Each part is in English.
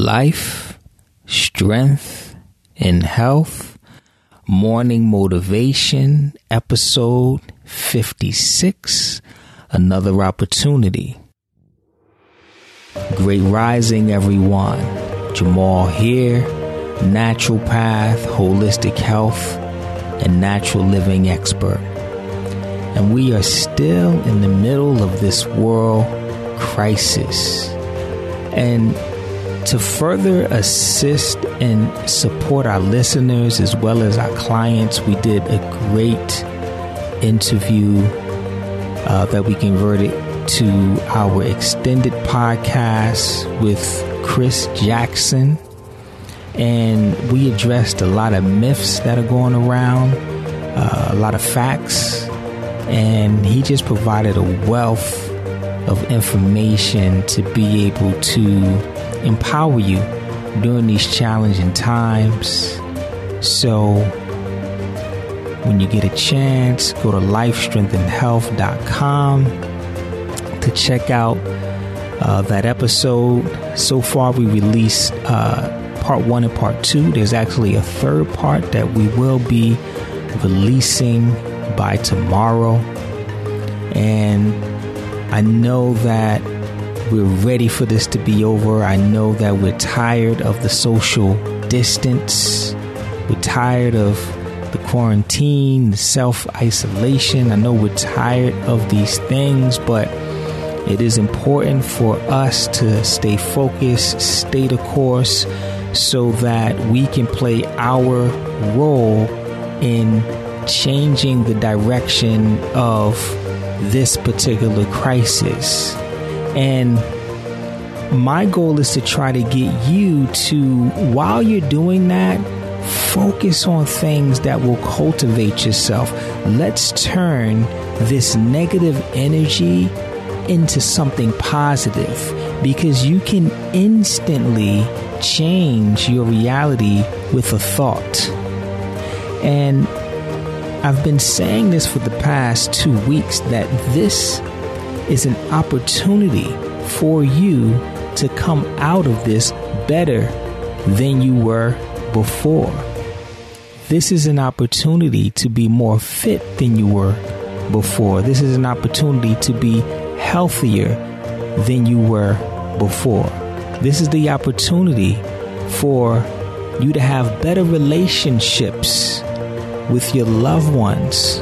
life, strength, and health. Morning Motivation, episode 56. Another opportunity. Great rising, everyone. Jamal here, naturopath, holistic health, and natural living expert. And we are still in the middle of this world crisis. And to further assist and support our listeners as well as our clients, we did a great interview uh, that we converted to our extended podcast with Chris Jackson. And we addressed a lot of myths that are going around, uh, a lot of facts, and he just provided a wealth of information to be able to empower you during these challenging times. So, when you get a chance, go to lifestrengthandhealth.com to check out uh, that episode. So far, we released uh, part one and part two. There's actually a third part that we will be releasing by tomorrow. And I know that we're ready for this to be over. I know that we're tired of the social distance. We're tired of the quarantine, the self isolation. I know we're tired of these things, but it is important for us to stay focused, stay the course, so that we can play our role in changing the direction of this particular crisis. And my goal is to try to get you to, while you're doing that, focus on things that will cultivate yourself. Let's turn this negative energy into something positive because you can instantly change your reality with a thought. And I've been saying this for the past two weeks that this is an opportunity for you to come out of this better than you were before. This is an opportunity to be more fit than you were before. This is an opportunity to be healthier than you were before. This is the opportunity for you to have better relationships with your loved ones,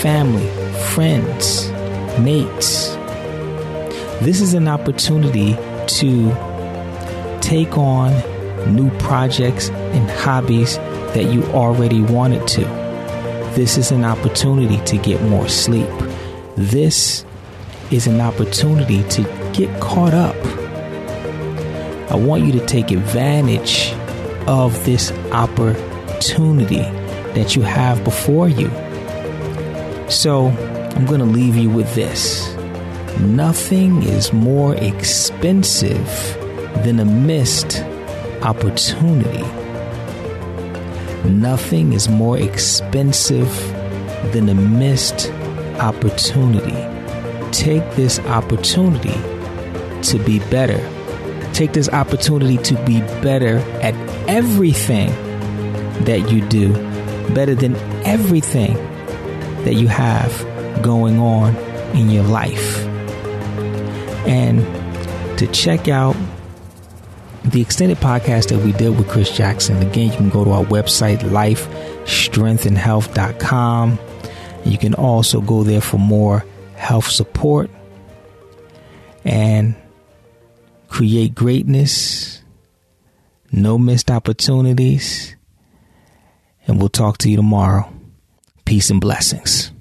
family, friends, mates. This is an opportunity to take on new projects and hobbies that you already wanted to. This is an opportunity to get more sleep. This is an opportunity to get caught up. I want you to take advantage of this opportunity that you have before you. So, I'm going to leave you with this. Nothing is more expensive than a missed opportunity. Nothing is more expensive than a missed opportunity. Take this opportunity to be better. Take this opportunity to be better at everything that you do better than everything that you have going on in your life. And to check out the extended podcast that we did with Chris Jackson, again, you can go to our website, lifestrengthandhealth.com. You can also go there for more health support and create greatness, no missed opportunities and we'll talk to you tomorrow. Peace and blessings.